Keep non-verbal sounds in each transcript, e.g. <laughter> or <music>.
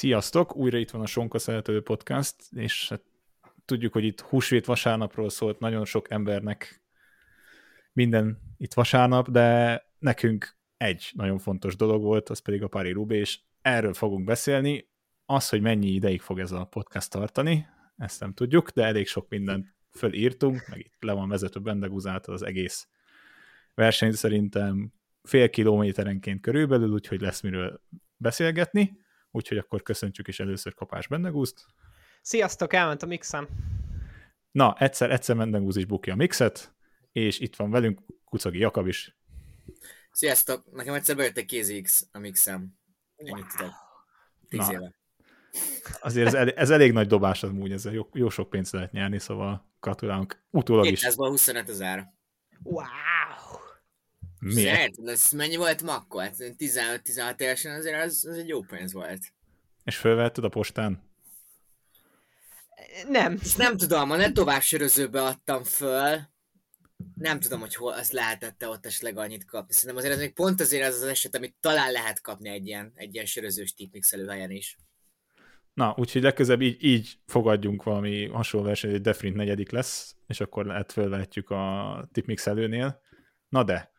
Sziasztok! Újra itt van a Sonka Szerető Podcast, és hát tudjuk, hogy itt húsvét vasárnapról szólt nagyon sok embernek minden itt vasárnap, de nekünk egy nagyon fontos dolog volt, az pedig a Pári Rubé, és erről fogunk beszélni. Az, hogy mennyi ideig fog ez a podcast tartani, ezt nem tudjuk, de elég sok mindent fölírtunk, meg itt le van vezető Bendegúz által az egész verseny szerintem fél kilométerenként körülbelül, úgyhogy lesz miről beszélgetni, úgyhogy akkor köszöntjük is először Kapás Bendegúzt. Sziasztok, elment a mixem. Na, egyszer, egyszer Bendegúz is bukja a mixet, és itt van velünk Kucagi Jakab is. Sziasztok, nekem egyszer bejött egy kézi X a mixem. Ennyit tudok. Tíz Na. éve. Azért ez, elég, ez elég nagy dobás az úgy, ezzel jó, jó sok pénzt lehet nyerni, szóval gratulálunk utólag is. 200-ból 25 ezer. Wow! Miért? Szeret, ez mennyi volt ma akkor? Hát 15-16 évesen azért az, az egy jó pénz volt. És fölvetted a postán? Nem. És nem tudom, a nettovás sörözőbe adtam föl, nem tudom, hogy hol azt lehetette ott esetleg annyit kapni. Szerintem azért ez még pont azért az az eset, amit talán lehet kapni egy ilyen, egy ilyen sörözős tipmixelő helyen is. Na, úgyhogy legközelebb így, így fogadjunk valami hasonló versenyt, hogy Defrint negyedik lesz, és akkor lehet fölvetjük a tipmix előnél. Na de,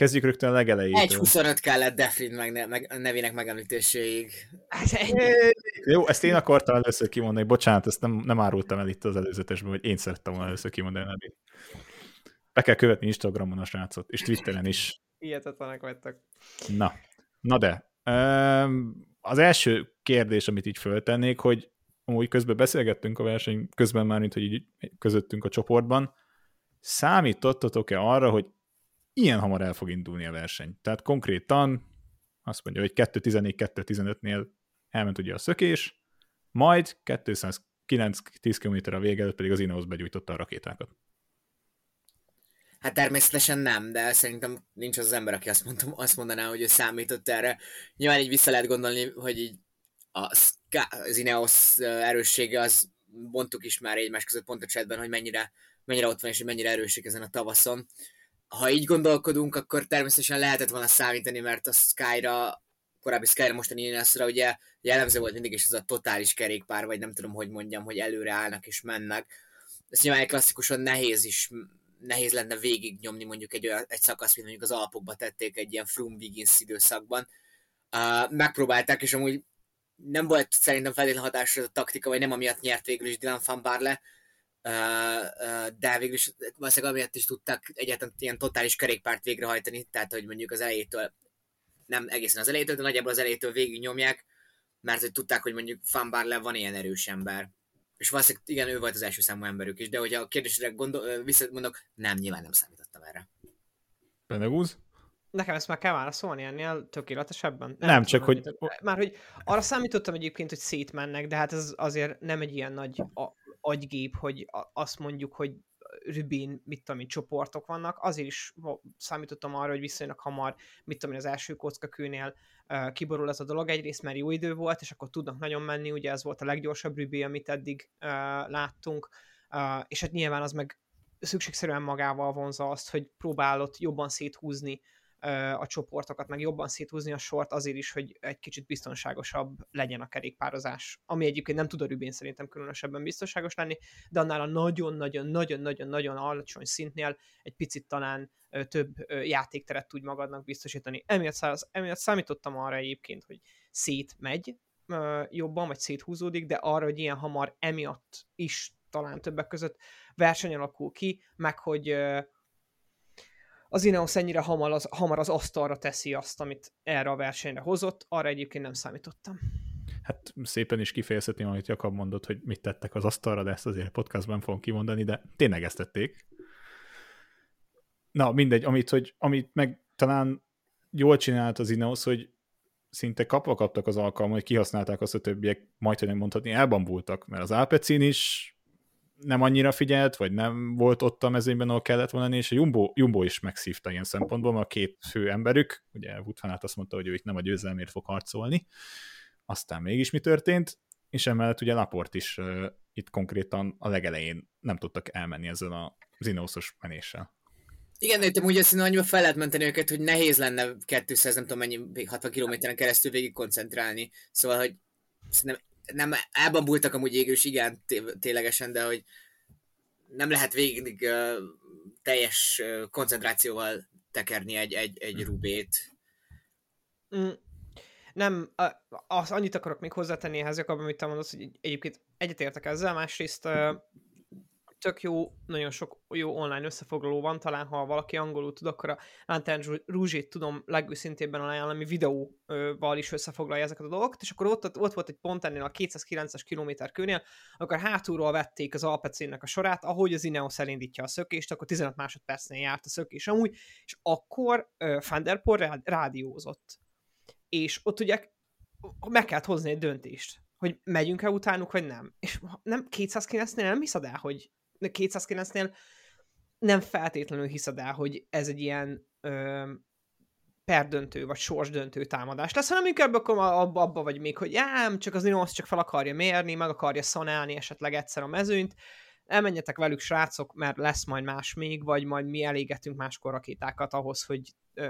kezdjük rögtön a legelejétől. 1.25 kellett Defrin meg, meg, nevének megemlítéséig. Ez ennyi. Jó, ezt én akartam először kimondani, bocsánat, ezt nem, nem árultam el itt az előzetesben, hogy én szerettem volna először kimondani a nevét. Be kell követni Instagramon a srácot, és Twitteren is. Hihetetlenek vagytok. Na, na de, öm, az első kérdés, amit így föltennék, hogy amúgy közben beszélgettünk a verseny közben már, mint hogy így közöttünk a csoportban, számítottatok-e arra, hogy ilyen hamar el fog indulni a verseny? Tehát konkrétan azt mondja, hogy 2.14-2.15-nél elment ugye a szökés, majd 209-10 km a vége előtt pedig az Ineos begyújtotta a rakétákat. Hát természetesen nem, de szerintem nincs az, az ember, aki azt, mondtam, azt mondaná, hogy ő számított erre. Nyilván így vissza lehet gondolni, hogy így a Ska- az Ineos erőssége az mondtuk is már egymás között pont a chatben, hogy mennyire, mennyire ott van és hogy mennyire erősek ezen a tavaszon. Ha így gondolkodunk, akkor természetesen lehetett volna számítani, mert a Skyra, korábbi Skyra, mostani Ineosra ugye jellemző volt mindig is ez a totális kerékpár, vagy nem tudom, hogy mondjam, hogy előre állnak és mennek. Ez nyilván egy klasszikusan nehéz is nehéz lenne végignyomni mondjuk egy, olyan, egy szakasz, mint mondjuk az Alpokba tették egy ilyen Froome Wiggins időszakban. Uh, megpróbálták, és amúgy nem volt szerintem feltétlenül hatásos ez a taktika, vagy nem amiatt nyert végül is Dylan van Barle, de végül is valószínűleg amiatt is tudtak egyáltalán ilyen totális kerékpárt végrehajtani, tehát hogy mondjuk az elejétől, nem egészen az elejétől, de nagyjából az elejétől végig nyomják, mert hogy tudták, hogy mondjuk Van Barle van ilyen erős ember és valószínűleg igen, ő volt az első számú emberük is, de hogyha a kérdésre gondol, visszamondok, nem, nyilván nem számítottam erre. Benegúz? Nekem ezt már kell válaszolni ennél tökéletesebben. Nem, csak tudom, hogy- Már hogy arra számítottam egyébként, hogy szétmennek, de hát ez azért nem egy ilyen nagy a- agygép, hogy azt mondjuk, hogy Rubin, mit tudom csoportok vannak, azért is számítottam arra, hogy viszonylag hamar, mit tudom az első kockakőnél uh, kiborul ez a dolog, egyrészt mert jó idő volt, és akkor tudnak nagyon menni, ugye ez volt a leggyorsabb Rubin, amit eddig uh, láttunk, uh, és hát nyilván az meg szükségszerűen magával vonza azt, hogy próbálod jobban széthúzni a csoportokat, meg jobban széthúzni a sort azért is, hogy egy kicsit biztonságosabb legyen a kerékpározás. Ami egyébként nem tud a Rubin szerintem különösebben biztonságos lenni, de annál a nagyon-nagyon-nagyon-nagyon-nagyon alacsony szintnél egy picit talán több játékteret tud magadnak biztosítani. Emiatt, szá- emiatt számítottam arra egyébként, hogy szétmegy ö, jobban, vagy széthúzódik, de arra, hogy ilyen hamar emiatt is talán többek között verseny alakul ki, meg hogy az Ineos ennyire hamar az, hamar az asztalra teszi azt, amit erre a versenyre hozott, arra egyébként nem számítottam. Hát szépen is kifejezhetném, amit Jakab mondott, hogy mit tettek az asztalra, de ezt azért podcastban fogom kimondani, de tényleg ezt tették. Na, mindegy, amit, hogy, amit meg talán jól csinált az Ineos, hogy szinte kapva kaptak az alkalmat, hogy kihasználták azt a többiek, nem mondhatni, elbambultak, mert az Alpecin is nem annyira figyelt, vagy nem volt ott a mezőnyben, ahol kellett volna és a Jumbo, Jumbo is megszívta ilyen szempontból, mert a két fő emberük, ugye Aert azt mondta, hogy ő itt nem a győzelmért fog harcolni, aztán mégis mi történt, és emellett ugye Laport is uh, itt konkrétan a legelején nem tudtak elmenni ezzel a zinószos menéssel. Igen, de itt amúgy azt annyiba fel lehet menteni őket, hogy nehéz lenne 200, nem tudom mennyi, 60 kilométeren keresztül végig koncentrálni. Szóval, hogy szerintem nem, elbambultak amúgy égős, igen, ténylegesen, de hogy nem lehet végig uh, teljes uh, koncentrációval tekerni egy, egy, egy hmm. rubét. Mm, nem, az annyit akarok még hozzátenni ehhez, Jakab, amit te mondasz, hogy egyébként egyetértek ezzel, másrészt tök jó, nagyon sok jó online összefoglaló van, talán ha valaki angolul tud, akkor a Lantern rouge tudom legőszintébben ajánlani, ami videóval is összefoglalja ezeket a dolgokat, és akkor ott, ott volt egy pont ennél a 209-es kilométer kőnél, akkor hátulról vették az Alpecénnek a sorát, ahogy az Ineos elindítja a szökést, akkor 15 másodpercnél járt a szökés amúgy, és akkor uh, rádiózott. És ott ugye meg kellett hozni egy döntést hogy megyünk-e utánuk, vagy nem. És nem 209-nél nem hiszed el, hogy 209-nél nem feltétlenül hiszed el, hogy ez egy ilyen ö, perdöntő, vagy sorsdöntő támadás lesz, hanem inkább akkor abba, abba vagy még, hogy ám, csak az Ineos csak fel akarja mérni, meg akarja szanálni esetleg egyszer a mezőnyt, elmenjetek velük srácok, mert lesz majd más még, vagy majd mi elégetünk máskor rakétákat ahhoz, hogy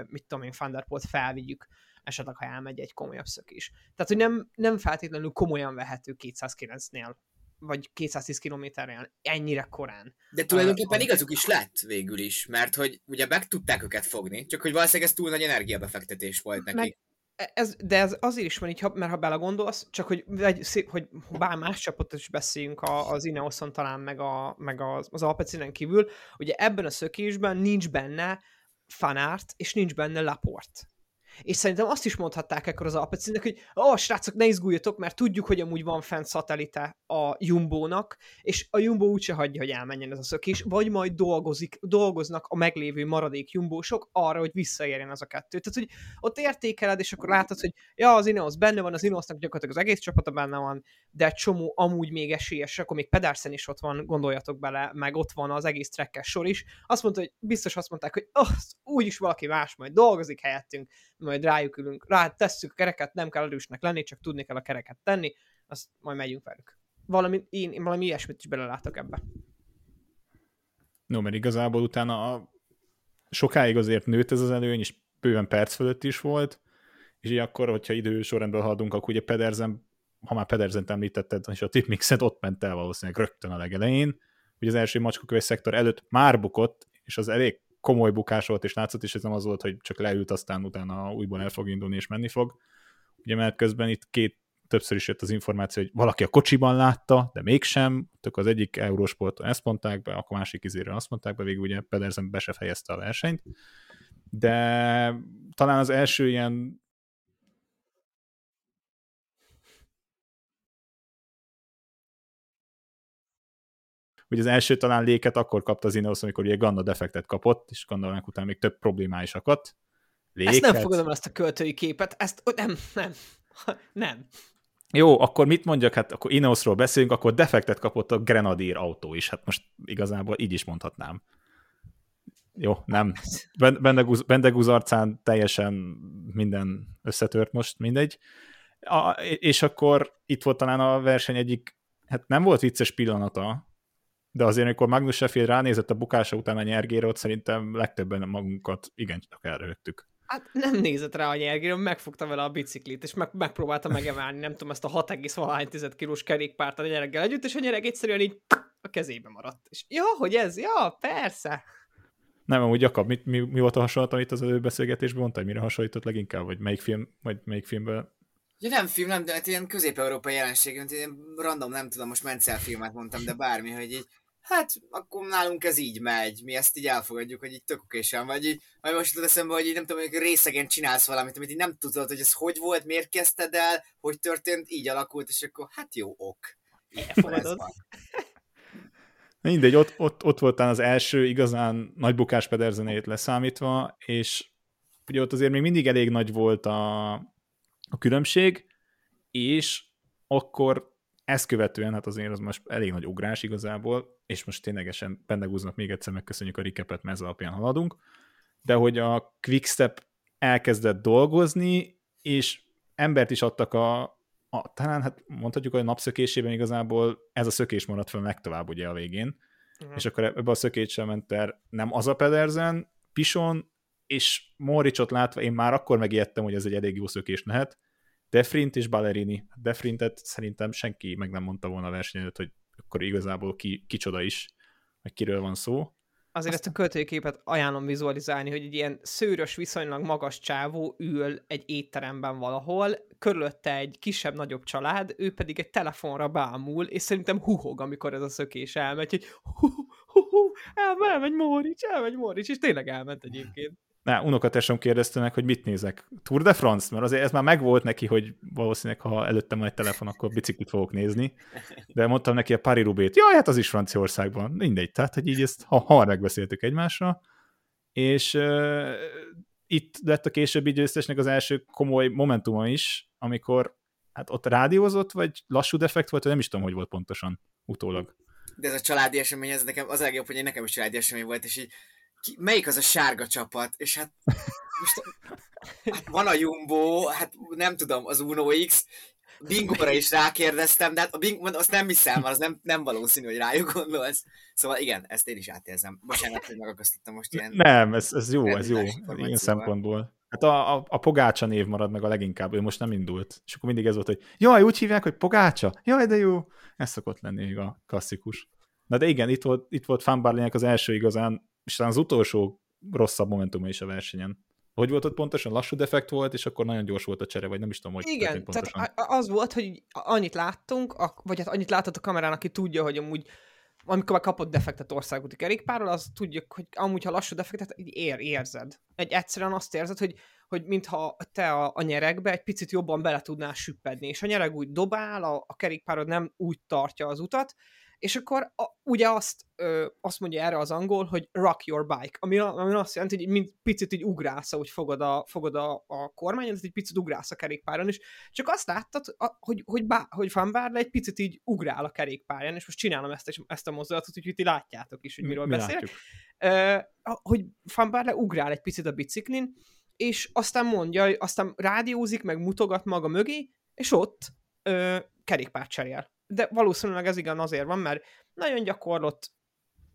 mit tudom én, Thunderbolt felvigyük esetleg, ha elmegy egy komolyabb szökés. Tehát, hogy nem, nem feltétlenül komolyan vehető 209-nél vagy 210 kilométerrel ennyire korán. De tulajdonképpen uh, igazuk is lett végül is, mert hogy ugye meg tudták őket fogni, csak hogy valószínűleg ez túl nagy energiabefektetés volt neki. Meg, ez, de ez azért is van így, mert ha belegondolsz, csak hogy, hogy, hogy bár más csapatot is beszéljünk az Ineoson talán, meg, a, meg az, az Alpecinen kívül, ugye ebben a szökésben nincs benne Fanart, és nincs benne Laport és szerintem azt is mondhatták ekkor az Alpecinek, hogy ó, oh, srácok, ne izguljatok, mert tudjuk, hogy amúgy van fent szatellite a Jumbo-nak, és a Jumbo úgyse hagyja, hogy elmenjen ez a szökés, vagy majd dolgozik, dolgoznak a meglévő maradék Jumbósok arra, hogy visszaérjen az a kettő. Tehát, hogy ott értékeled, és akkor látod, hogy ja, az Ineos benne van, az Ineosnak gyakorlatilag az egész csapata benne van, de csomó amúgy még esélyes, akkor még Pedersen is ott van, gondoljatok bele, meg ott van az egész trekkes sor is. Azt mondta, hogy biztos azt mondták, hogy oh, úgyis valaki más majd dolgozik helyettünk, majd rájuk ülünk, rá tesszük a kereket, nem kell erősnek lenni, csak tudni kell a kereket tenni, azt majd megyünk velük. Valami, én, én valami ilyesmit is belelátok ebbe. No, mert igazából utána a... sokáig azért nőtt ez az előny, és bőven perc fölött is volt, és így akkor, hogyha idő sorrendben haladunk, akkor ugye Pedersen, ha már Pedersen említetted, és a tipmixet ott ment el valószínűleg rögtön a legelején, hogy az első macskakövés szektor előtt már bukott, és az elég komoly bukás volt, és látszott is, ez nem az volt, hogy csak leült, aztán utána újból el fog indulni, és menni fog. Ugye mert közben itt két többször is jött az információ, hogy valaki a kocsiban látta, de mégsem, tök az egyik Eurosporton ezt mondták be, akkor másik izére azt mondták be, végül ugye Pedersen be se fejezte a versenyt, de talán az első ilyen Ugye az első talán léket akkor kapta az Ineos, amikor ugye Ganna defektet kapott, és gondolnak után még több problémá is akadt. Léket. Ezt nem fogadom ezt a költői képet, ezt nem, nem, <laughs> nem. Jó, akkor mit mondjak? Hát akkor Ineosról beszélünk, akkor defektet kapott a Grenadier autó is. Hát most igazából így is mondhatnám. Jó, nem. Bendegúz, Bendegúz arcán teljesen minden összetört most, mindegy. A, és akkor itt volt talán a verseny egyik, hát nem volt vicces pillanata, de azért, amikor Magnus Sheffield ránézett a bukása után a nyergére, ott szerintem legtöbben magunkat igencsak elrögtük. Hát nem nézett rá a nyergére, megfogta vele a biciklit, és meg, megpróbálta megemelni, nem tudom, ezt a 6,1 kilós kerékpárt a nyereggel együtt, és a nyereg egyszerűen így a kezébe maradt. És ja, hogy ez? Ja, persze. Nem, amúgy Jakab, mi, mi, mi volt a hasonlat, amit az előbeszélgetésben mondta, mire hasonlított leginkább, vagy melyik film, vagy melyik filmben Ja, nem film, nem, de hát ilyen közép-európai jelenség, mint ilyen random, nem tudom, most Mencel filmet mondtam, de bármi, hogy így hát akkor nálunk ez így megy, mi ezt így elfogadjuk, hogy így tök okésen vagy, így, majd most tudod eszembe, hogy így nem tudom, hogy részegen csinálsz valamit, amit így nem tudod, hogy ez hogy volt, miért kezdted el, hogy történt, így alakult, és akkor hát jó ok. Elfogadod. Mindegy, ott, ott, ott voltál az első igazán nagy bukás Pedersenét leszámítva, és ugye ott azért még mindig elég nagy volt a, a különbség, és akkor ezt követően, hát azért az most elég nagy ugrás igazából, és most ténylegesen Pendegúznak még egyszer megköszönjük a rikepet, mert ez alapján haladunk, de hogy a Quickstep elkezdett dolgozni, és embert is adtak a, a talán hát mondhatjuk, hogy a napszökésében igazából ez a szökés maradt fel legtovább ugye a végén, uh-huh. és akkor ebbe a szökésre ment el nem az a Pedersen, Pison, és Moricsot látva én már akkor megijedtem, hogy ez egy elég jó szökés lehet, Defrint és Ballerini. Defrintet szerintem senki meg nem mondta volna a versenyet, hogy akkor igazából ki, kicsoda is, vagy kiről van szó. Azért ezt a költőképet ajánlom vizualizálni, hogy egy ilyen szőrös, viszonylag magas csávó ül egy étteremben valahol, körülötte egy kisebb-nagyobb család, ő pedig egy telefonra bámul, és szerintem huhog, amikor ez a szökés elmegy, hogy hu, hu, elmegy, elmegy Mórics, elmegy Mórics, és tényleg elment egyébként. Na, unokatesom kérdezte meg, hogy mit nézek. Tour de France? Mert azért ez már megvolt neki, hogy valószínűleg, ha előttem van egy telefon, akkor biciklit fogok nézni. De mondtam neki a Paris Rubét. Jaj, hát az is Franciaországban. Mindegy. Tehát, hogy így ezt ha, hamar megbeszéltük egymásra. És uh, itt lett a későbbi győztesnek az első komoly momentuma is, amikor hát ott rádiózott, vagy lassú defekt volt, vagy nem is tudom, hogy volt pontosan utólag. De ez a családi esemény, ez nekem az a legjobb, hogy nekem is családi esemény volt, és így ki, melyik az a sárga csapat, és hát most <laughs> hát van a Jumbo, hát nem tudom, az Uno X, Bingóra is rákérdeztem, de hát a Bingo, azt nem hiszem, az nem, nem valószínű, hogy rájuk gondolsz. Szóval igen, ezt én is átérzem. Bocsánat, hogy megakasztottam most ilyen... Nem, ez, ez jó, ez jó, ilyen szempontból. Hát a, a, a Pogácsa név marad meg a leginkább, ő most nem indult. És akkor mindig ez volt, hogy jaj, úgy hívják, hogy Pogácsa? Jaj, de jó. Ez szokott lenni még a klasszikus. Na de igen, itt volt, itt volt Fanbarlinek az első igazán és az utolsó rosszabb momentuma is a versenyen. Hogy volt ott pontosan? Lassú defekt volt, és akkor nagyon gyors volt a csere, vagy nem is tudom, hogy Igen, tehát az volt, hogy annyit láttunk, vagy hát annyit látott a kamerán, aki tudja, hogy amúgy amikor már kapott defektet országúti kerékpárral, az tudjuk, hogy amúgy, ha lassú defektet, így ér, érzed. Egy egyszerűen azt érzed, hogy, hogy mintha te a, a nyerekbe egy picit jobban bele tudnál süppedni, és a nyereg úgy dobál, a, a kerékpárod nem úgy tartja az utat, és akkor a, ugye azt, ö, azt mondja erre az angol, hogy rock your bike, ami, ami azt jelenti, hogy mint picit így ugrálsz, ahogy fogod a, fogod a, a kormányon, egy picit ugrálsz a kerékpáron, és csak azt láttad, a, hogy, hogy, bá, hogy Van Barle egy picit így ugrál a kerékpáron, és most csinálom ezt, ezt a mozdulatot, úgyhogy ti látjátok is, hogy miről Mi beszélek. Ö, hogy Van Barle ugrál egy picit a biciklin, és aztán mondja, aztán rádiózik, meg mutogat maga mögé, és ott ö, kerékpárt cserél de valószínűleg ez igen azért van, mert nagyon gyakorlott,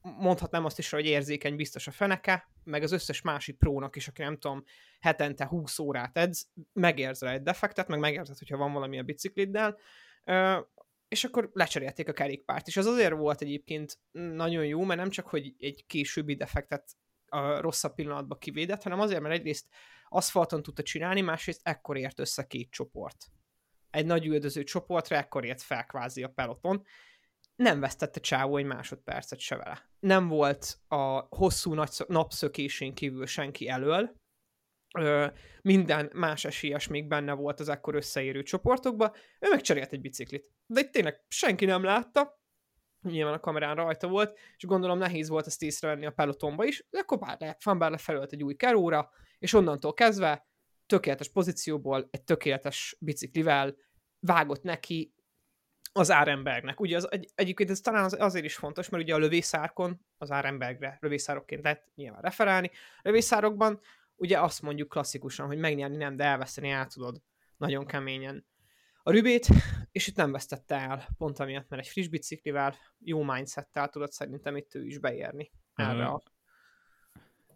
mondhatnám azt is, hogy érzékeny biztos a feneke, meg az összes másik prónak is, aki nem tudom, hetente 20 órát edz, megérz rá egy defektet, meg megérzed, hogyha van valami a bicikliddel, és akkor lecserélték a kerékpárt. És az azért volt egyébként nagyon jó, mert nem csak, hogy egy későbbi defektet a rosszabb pillanatban kivédett, hanem azért, mert egyrészt aszfalton tudta csinálni, másrészt ekkor ért össze két csoport egy nagy üldöző csoportra, ekkor ért fel kvázi a peloton. Nem vesztette Csávó egy másodpercet se vele. Nem volt a hosszú nagy napszökésén kívül senki elől, Ö, minden más esélyes még benne volt az ekkor összeérő csoportokba, ő megcserélt egy biciklit. De itt tényleg senki nem látta, nyilván a kamerán rajta volt, és gondolom nehéz volt ezt észrevenni a pelotonba is, de akkor bár le, Van bár lefelölt egy új keróra, és onnantól kezdve tökéletes pozícióból, egy tökéletes biciklivel vágott neki az Árenbergnek. Ugye az, egy, egyébként ez talán az, azért is fontos, mert ugye a lövészárkon az Árenbergre lövészárokként lehet nyilván referálni. Lövészárokban ugye azt mondjuk klasszikusan, hogy megnyerni nem, de elveszteni el tudod nagyon keményen a rübét, és itt nem vesztette el, pont amiatt, mert egy friss biciklivel, jó mindsettel tudod szerintem itt ő is beérni erre a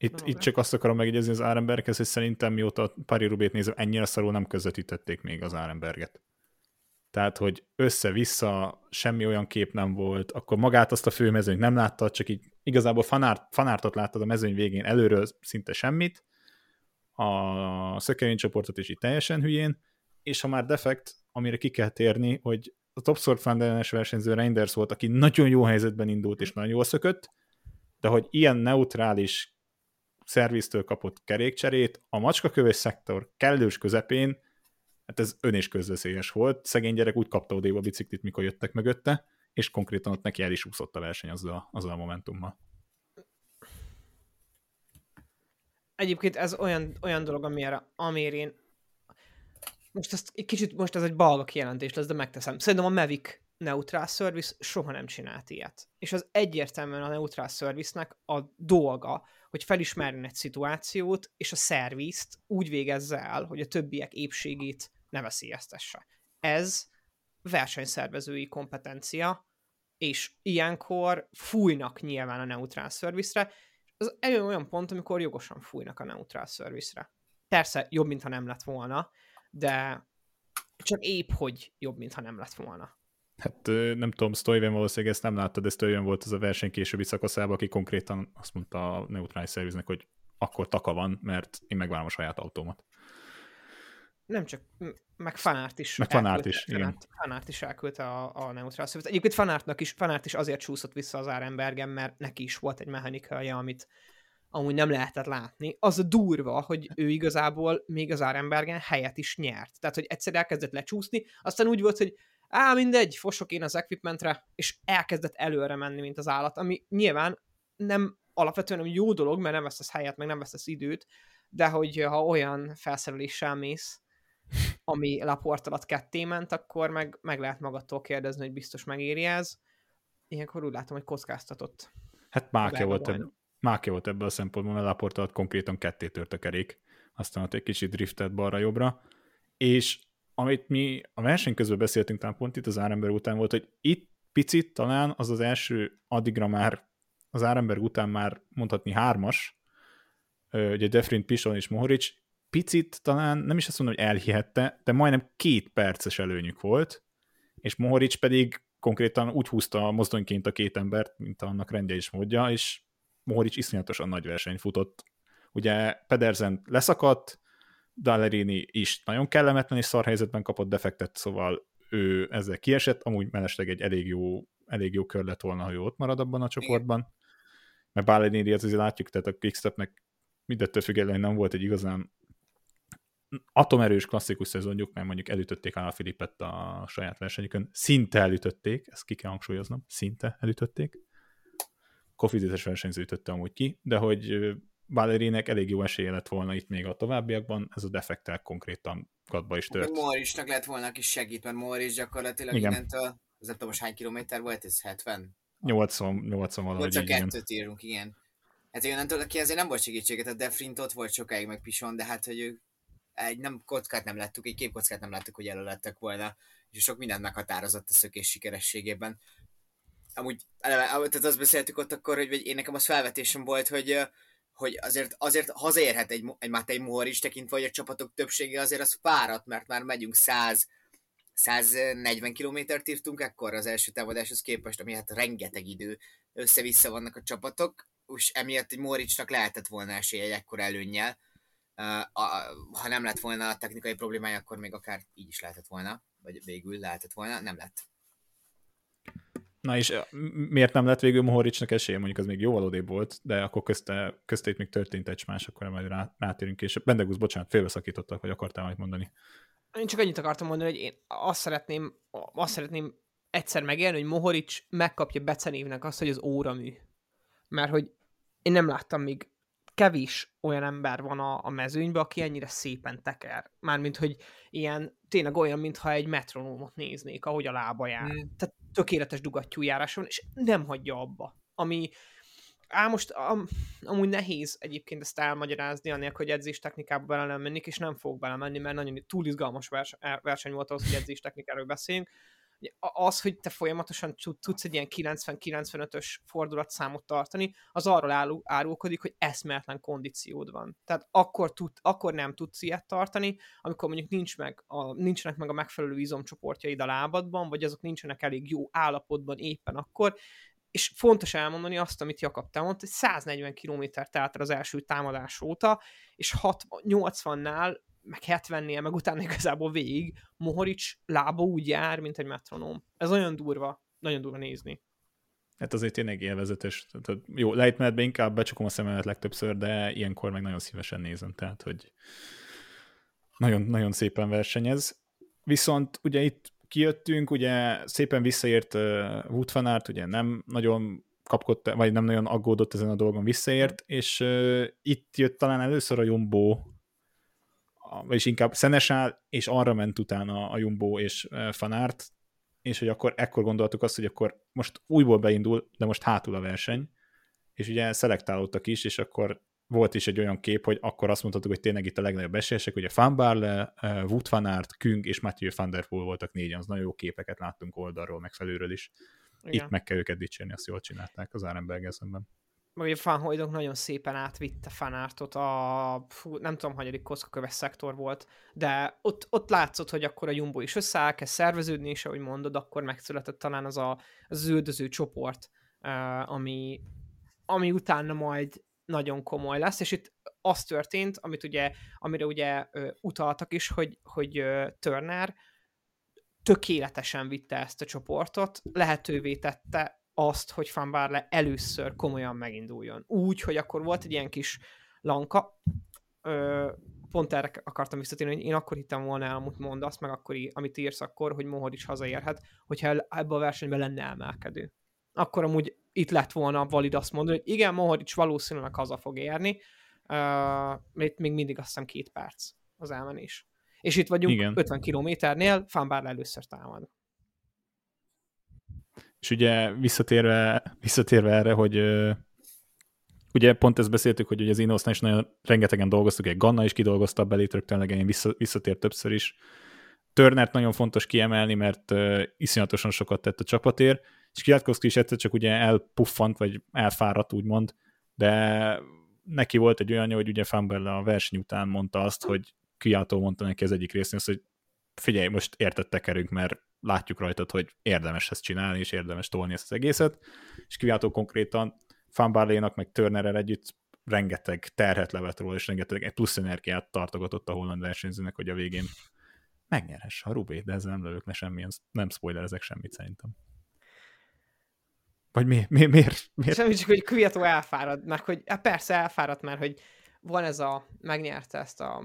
itt, itt csak azt akarom megjegyezni az Árenberghez, hogy szerintem mióta a Pari Rubét nézem, ennyire szarul nem közvetítették még az Árenberget. Tehát, hogy össze-vissza semmi olyan kép nem volt, akkor magát azt a főmezőnyt nem láttad, csak így igazából fanárt, fanártot láttad a mezőny végén előről szinte semmit, a szökevénycsoportot is így teljesen hülyén, és ha már defekt, amire ki kell térni, hogy a Topsort Fandelnes versenyző Reinders volt, aki nagyon jó helyzetben indult, és nagyon jól szökött, de hogy ilyen neutrális szerviztől kapott kerékcserét a macskakövés szektor kellős közepén hát ez ön és közveszélyes volt. Szegény gyerek úgy kapta odébb a biciklit, mikor jöttek mögötte, és konkrétan ott neki el is úszott a verseny azzal, azzal a momentummal. Egyébként ez olyan, olyan dolog, amire, amire én most ezt egy kicsit, most ez egy balga kijelentés lesz, de megteszem. Szerintem a Mavic Neutral Service soha nem csinált ilyet. És az egyértelműen a Neutral Service-nek a dolga, hogy felismerjen egy szituációt, és a szervizt úgy végezze el, hogy a többiek épségét ne veszélyeztesse. Ez versenyszervezői kompetencia, és ilyenkor fújnak nyilván a neutral service-re, az egy olyan pont, amikor jogosan fújnak a neutral service-re. Persze jobb, mintha nem lett volna, de Csak épp, hogy jobb, mintha nem lett volna. Hát nem tudom, Stoiven valószínűleg ezt nem láttad, de Stoiven volt az a verseny későbbi szakaszában, aki konkrétan azt mondta a neutrális szerviznek, hogy akkor taka van, mert én megvárom a saját autómat. Nem csak, meg Fanárt is. Meg Fanárt is, Fanárt, igen. Fanárt is elküldte a, a neutrális szervizet. Egyébként Fanártnak is, Fanárt is azért csúszott vissza az Árenbergen, mert neki is volt egy mechanikája, amit amúgy nem lehetett látni. Az a durva, hogy ő igazából még az Árenbergen helyet is nyert. Tehát, hogy egyszer elkezdett lecsúszni, aztán úgy volt, hogy á, mindegy, fosok én az equipmentre, és elkezdett előre menni, mint az állat, ami nyilván nem alapvetően nem jó dolog, mert nem veszesz helyet, meg nem veszesz időt, de hogy ha olyan felszereléssel mész, ami laport alatt ketté ment, akkor meg, meg lehet magadtól kérdezni, hogy biztos megéri ez. Ilyenkor úgy látom, hogy kockáztatott. Hát Mákja volt, Mákja volt ebből a szempontból, mert laport alatt konkrétan ketté tört a kerék, aztán ott egy kicsit driftet balra-jobbra, és amit mi a verseny közben beszéltünk, talán pont itt az Árenberg után volt, hogy itt picit talán az az első, addigra már az Árenberg után már mondhatni hármas, ugye Defrin, Pison és Mohoric, picit talán, nem is azt mondom, hogy elhihette, de majdnem két perces előnyük volt, és Mohoric pedig konkrétan úgy húzta mozdonyként a két embert, mint annak rendje is módja, és Mohoric iszonyatosan nagy verseny futott. Ugye Pedersen leszakadt, Dallerini is nagyon kellemetlen és szar helyzetben kapott defektet, szóval ő ezzel kiesett, amúgy mellesleg egy elég jó, elég jó kör lett volna, ha ő ott marad abban a csoportban. Mert Ballerini azért látjuk, tehát a Quickstepnek mindettől függetlenül nem volt egy igazán atomerős klasszikus szezonjuk, mert mondjuk elütötték a Filipet a saját versenyükön, szinte elütötték, ezt ki kell hangsúlyoznom, szinte elütötték. Kofizétes versenyző ütötte amúgy ki, de hogy Balerinek elég jó esélye lett volna itt még a továbbiakban, ez a defektel konkrétan gadba is tört. Morisnak lett volna, aki segít, mert Moris gyakorlatilag igen. innentől, az nem tudom, most hány kilométer volt, ez 70? 80, 80 valahogy Csak kettőt írunk, igen. Hát innentől aki azért nem volt segítséget, a Defrint ott volt sokáig meg Pison, de hát, hogy ők egy nem kockát nem láttuk, egy képkockát nem láttuk, hogy elő lettek volna, és sok mindent meghatározott a szökés sikerességében. Amúgy, eleve, tehát azt beszéltük ott akkor, hogy én nekem az felvetésem volt, hogy hogy azért, azért hazaérhet egy, egy Matej Muhor is tekintve, hogy a csapatok többsége azért az fáradt, mert már megyünk 100 140 kilométert írtunk ekkor az első támadáshoz képest, ami hát rengeteg idő össze-vissza vannak a csapatok, és emiatt egy Moricsnak lehetett volna esélye egy ekkor előnnyel. Ha nem lett volna a technikai problémája, akkor még akár így is lehetett volna, vagy végül lehetett volna, nem lett. Na és miért nem lett végül Mohoricsnak esélye? Mondjuk az még jó odébb volt, de akkor közte, közte itt még történt egy más, akkor majd rá, rátérünk, és Bendegusz, bocsánat, félbeszakítottak, hogy akartál majd mondani. Én csak annyit akartam mondani, hogy én azt szeretném, azt szeretném egyszer megélni, hogy Mohorics megkapja becenévnek azt, hogy az óramű. Mert hogy én nem láttam még kevés olyan ember van a, a mezőnyben, aki ennyire szépen teker. Mármint, hogy ilyen, tényleg olyan, mintha egy metronómot néznék, ahogy a lába jár. Mm. Tehát tökéletes dugattyú járás van, és nem hagyja abba. Ami, Á, most am, amúgy nehéz egyébként ezt elmagyarázni, anélkül, hogy edzés technikába bele nem mennék, és nem fog belemenni, mert nagyon túl izgalmas vers, verseny volt ahhoz, hogy edzés technikáról beszéljünk az, hogy te folyamatosan tudsz egy ilyen 90-95-ös fordulatszámot tartani, az arról árul, árulkodik, hogy eszméletlen kondíciód van. Tehát akkor, tud, akkor nem tudsz ilyet tartani, amikor mondjuk nincs meg a, nincsenek meg a megfelelő izomcsoportjaid a lábadban, vagy azok nincsenek elég jó állapotban éppen akkor, és fontos elmondani azt, amit Jakab te mondta, hogy 140 km telt az első támadás óta, és 80-nál meg 70-nél, meg utána igazából végig Mohoric lába úgy jár, mint egy metronóm. Ez olyan durva, nagyon durva nézni. Hát azért tényleg élvezetes. Tehát, jó, lejtmenetben inkább becsukom a szememet legtöbbször, de ilyenkor meg nagyon szívesen nézem, tehát hogy nagyon, nagyon szépen versenyez. Viszont ugye itt kijöttünk, ugye szépen visszaért uh, Wood van Aert, ugye nem nagyon kapkodott, vagy nem nagyon aggódott ezen a dolgon visszaért, és uh, itt jött talán először a Jumbo vagyis inkább Szenesál, és arra ment utána a Jumbo és Fanárt, és hogy akkor ekkor gondoltuk azt, hogy akkor most újból beindul, de most hátul a verseny, és ugye szelektálódtak is, és akkor volt is egy olyan kép, hogy akkor azt mondhattuk, hogy tényleg itt a legnagyobb esélyesek, ugye Van Barle, Wout van Aert, Küng és Mathieu van der Poel voltak négyen, az nagyon jó képeket láttunk oldalról, meg felülről is. Igen. Itt meg kell őket dicsérni, azt jól csinálták az Árenberg szemben. Vagy a fanhoidok nagyon szépen átvitte fanártot a, fú, nem tudom, hanyadik kockaköves szektor volt, de ott, ott látszott, hogy akkor a Jumbo is összeáll, kezd szerveződni, és ahogy mondod, akkor megszületett talán az a, az zöldöző csoport, ami, ami utána majd nagyon komoly lesz, és itt az történt, amit ugye, amire ugye utaltak is, hogy, hogy Turner tökéletesen vitte ezt a csoportot, lehetővé tette azt, hogy Van Barle először komolyan meginduljon. Úgy, hogy akkor volt egy ilyen kis lanka, ö, pont erre akartam visszatérni, hogy én akkor hittem volna el, amit mondasz, meg akkor, amit írsz akkor, hogy Mohor is hazaérhet, hogyha ebbe a versenyben lenne emelkedő. Akkor amúgy itt lett volna valid azt mondani, hogy igen, Mohoric valószínűleg haza fog érni, uh, itt még mindig azt hiszem két perc az elmenés. És itt vagyunk igen. 50 kilométernél, Fánbár először támad. És ugye visszatérve, visszatérve erre, hogy ugye pont ezt beszéltük, hogy ugye az Inosznál is nagyon rengetegen dolgoztuk, egy Ganna is kidolgozta a belét rögtön legyen, vissza, visszatért többször is. Turnert nagyon fontos kiemelni, mert uh, iszonyatosan sokat tett a csapatért, és Kwiatkowski is egyszer csak ugye elpuffant, vagy elfáradt, úgymond, de neki volt egy olyan, hogy ugye Fambella a verseny után mondta azt, hogy Kwiato mondta neki az egyik részén azt, hogy figyelj, most érted tekerünk, mert látjuk rajtad, hogy érdemes ezt csinálni, és érdemes tolni ezt az egészet, és Kwiato konkrétan Fanbarlénak, meg Turnerrel együtt rengeteg terhet levet róla, és rengeteg plusz energiát tartogatott a holland versenyzőnek, hogy a végén megnyerhesse a Rubé, de ezzel nem lövök le semmilyen, nem spoilerezek semmit szerintem. Vagy mi, mi, miért? miért? Semmi, csak hogy Kwiato elfárad, mert hogy hát persze elfáradt, mert hogy van ez a, megnyerte ezt a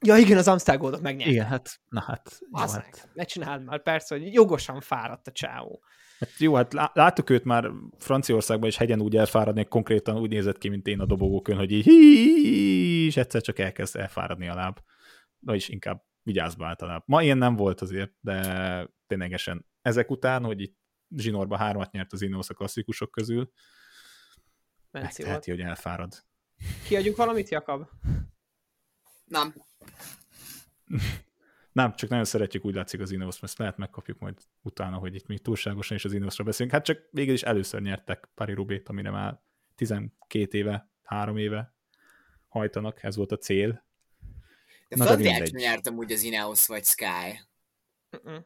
Ja, igen, az Amstel Goldot megnyerte. Igen, hát, na hát. Jó, hát. Ne csináld már, persze, hogy jogosan fáradt a csávó. Hát jó, hát láttuk őt már Franciaországban is hegyen úgy elfáradni, konkrétan úgy nézett ki, mint én a dobogókön, hogy így és egyszer csak elkezd elfáradni a láb. is inkább vigyázz általában. Ma ilyen nem volt azért, de ténylegesen ezek után, hogy itt zsinórba hármat nyert az Ineos a klasszikusok közül, megteheti, hogy elfárad. Kiadjuk valamit, Jakab? Nem. Nem, csak nagyon szeretjük úgy látszik az Ineos, mert lehet megkapjuk majd utána, hogy itt mi túlságosan is az Ineosra beszélünk. Hát csak végül is először nyertek Pari Rubét, amire már 12 éve, 3 éve hajtanak, ez volt a cél. De Frontier nyertem úgy az Ineos vagy Sky. Uh-uh.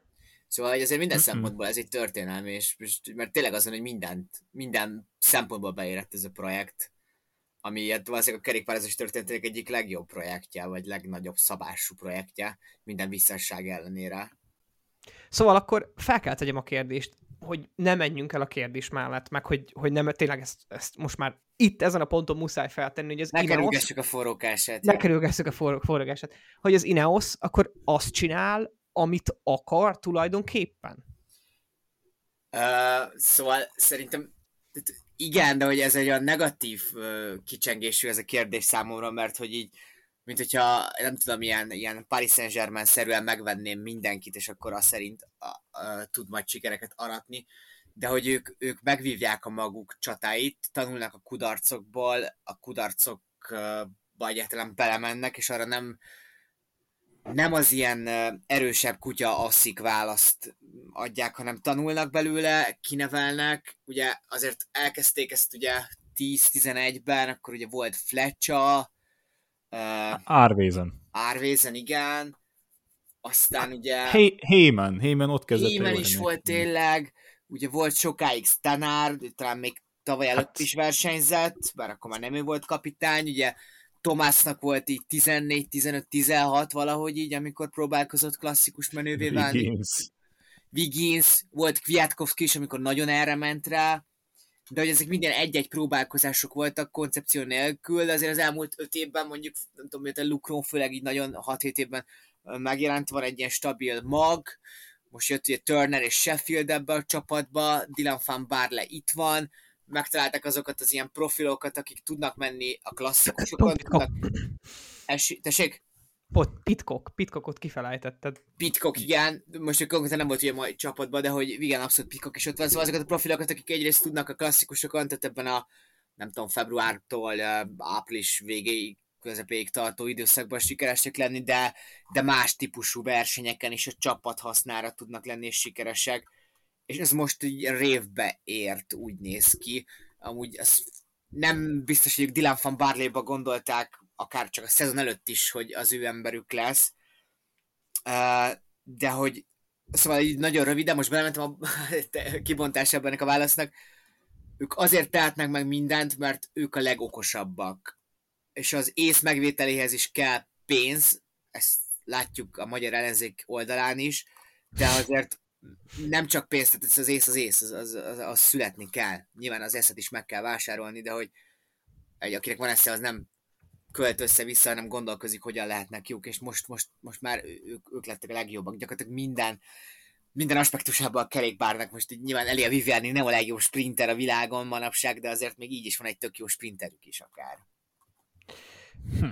Szóval hogy azért minden uh-uh. szempontból ez egy történelmi, és, és mert tényleg azon, hogy mindent, minden szempontból beérett ez a projekt ami hát valószínűleg a kerékpározás történetének egyik legjobb projektje, vagy legnagyobb szabású projektje, minden visszasság ellenére. Szóval akkor fel kell tegyem a kérdést, hogy ne menjünk el a kérdés mellett, meg hogy, hogy nem, tényleg ezt, ezt most már itt ezen a ponton muszáj feltenni, hogy az ne Ineos... a forrókását. Ne kerülgessük a forró, forrókását. Hogy az Ineos akkor azt csinál, amit akar tulajdonképpen? Uh, szóval szerintem igen, de hogy ez egy olyan negatív kicsengésű ez a kérdés számomra, mert hogy így, mint hogyha nem tudom, ilyen, ilyen Paris Saint-Germain szerűen megvenném mindenkit, és akkor azt szerint a, a, tud majd sikereket aratni, de hogy ők, ők megvívják a maguk csatáit, tanulnak a kudarcokból, a kudarcokba egyáltalán belemennek, és arra nem, nem az ilyen erősebb kutya asszik választ adják, hanem tanulnak belőle, kinevelnek, ugye azért elkezdték ezt ugye 10-11-ben, akkor ugye volt Fletcher, Árvézen. Árvézen, igen. Aztán ugye... Hey, Heyman, Heyman ott kezdett. Heyman is volt tényleg, ugye volt sokáig Stanard, talán még tavaly előtt hát... is versenyzett, bár akkor már nem ő volt kapitány, ugye Tomásnak volt így 14, 15, 16 valahogy így, amikor próbálkozott klasszikus menővé válni. Wiggins. Wiggins, volt Kwiatkowski is, amikor nagyon erre ment rá, de hogy ezek minden egy-egy próbálkozások voltak koncepció nélkül, de azért az elmúlt öt évben mondjuk, nem tudom, hogy a Lucron főleg így nagyon 6-7 évben megjelent, van egy ilyen stabil mag, most jött ugye Turner és Sheffield ebbe a csapatba, Dylan van Barle itt van, megtalálták azokat az ilyen profilokat, akik tudnak menni a klasszikusokon. Tudnak... Esi... Tessék? Pot, Pitkok, Pitkokot kifelejtetted. Pitkok, igen. Most konkrétan nem volt ugye mai csapatban, de hogy igen, abszolút Pitkok is ott van. Szóval azokat a profilokat, akik egyrészt tudnak a klasszikusokon, tehát ebben a nem tudom, februártól április végéig közepéig tartó időszakban sikeresek lenni, de, de más típusú versenyeken is a csapat hasznára tudnak lenni és sikeresek és ez most így révbe ért, úgy néz ki. Amúgy ez nem biztos, hogy Dylan van Barley-ba gondolták, akár csak a szezon előtt is, hogy az ő emberük lesz. De hogy szóval így nagyon röviden, most belementem a <laughs> kibontásába ennek a válasznak, ők azért tehetnek meg mindent, mert ők a legokosabbak. És az ész megvételéhez is kell pénz, ezt látjuk a magyar ellenzék oldalán is, de azért nem csak pénz, tehát az ész az ész, az, az, az, az születni kell. Nyilván az eszet is meg kell vásárolni, de hogy egy, akinek van esze, az nem költ össze-vissza, hanem gondolkozik, hogyan lehetnek jók, és most, most, most már ők, ők lettek a legjobbak. Gyakorlatilag minden, minden aspektusában a kerékpárnak most így nyilván Elia Viviani nem a legjobb sprinter a világon manapság, de azért még így is van egy tök jó sprinterük is akár. Hm.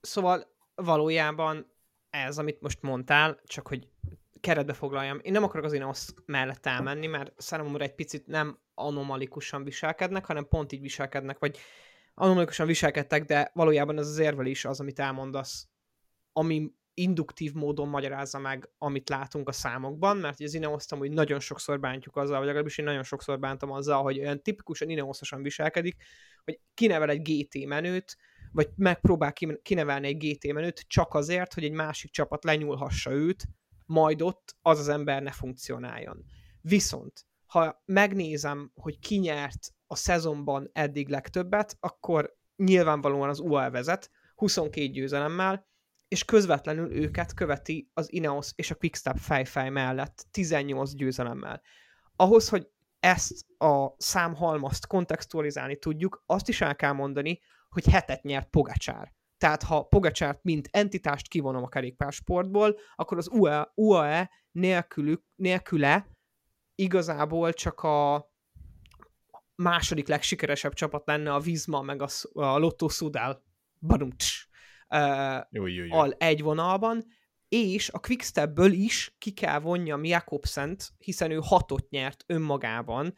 Szóval valójában ez, amit most mondtál, csak hogy keretbe foglaljam. Én nem akarok az Ineos mellett elmenni, mert számomra egy picit nem anomalikusan viselkednek, hanem pont így viselkednek, vagy anomalikusan viselkedtek, de valójában ez az érvel is az, amit elmondasz, ami induktív módon magyarázza meg, amit látunk a számokban, mert az Ineosztam, hogy nagyon sokszor bántjuk azzal, vagy legalábbis én nagyon sokszor bántam azzal, hogy olyan tipikusan Ineoszosan viselkedik, hogy kinevel egy GT menőt, vagy megpróbál kinevelni egy GT menőt csak azért, hogy egy másik csapat lenyúlhassa őt, majd ott az az ember ne funkcionáljon. Viszont, ha megnézem, hogy ki nyert a szezonban eddig legtöbbet, akkor nyilvánvalóan az UAE vezet, 22 győzelemmel, és közvetlenül őket követi az Ineos és a Quickstep fejfej mellett 18 győzelemmel. Ahhoz, hogy ezt a számhalmazt kontextualizálni tudjuk, azt is el kell mondani, hogy hetet nyert Pogacsár. Tehát ha Pogacsárt mint entitást kivonom a kerékpársportból, akkor az UAE, UAE nélkülük, nélküle igazából csak a második legsikeresebb csapat lenne a Vizma, meg a, a Lotto Sudal. Badumcs uh, al egy vonalban, és a Quickstepből is ki kell vonjam Jakobsent, hiszen ő hatot nyert önmagában,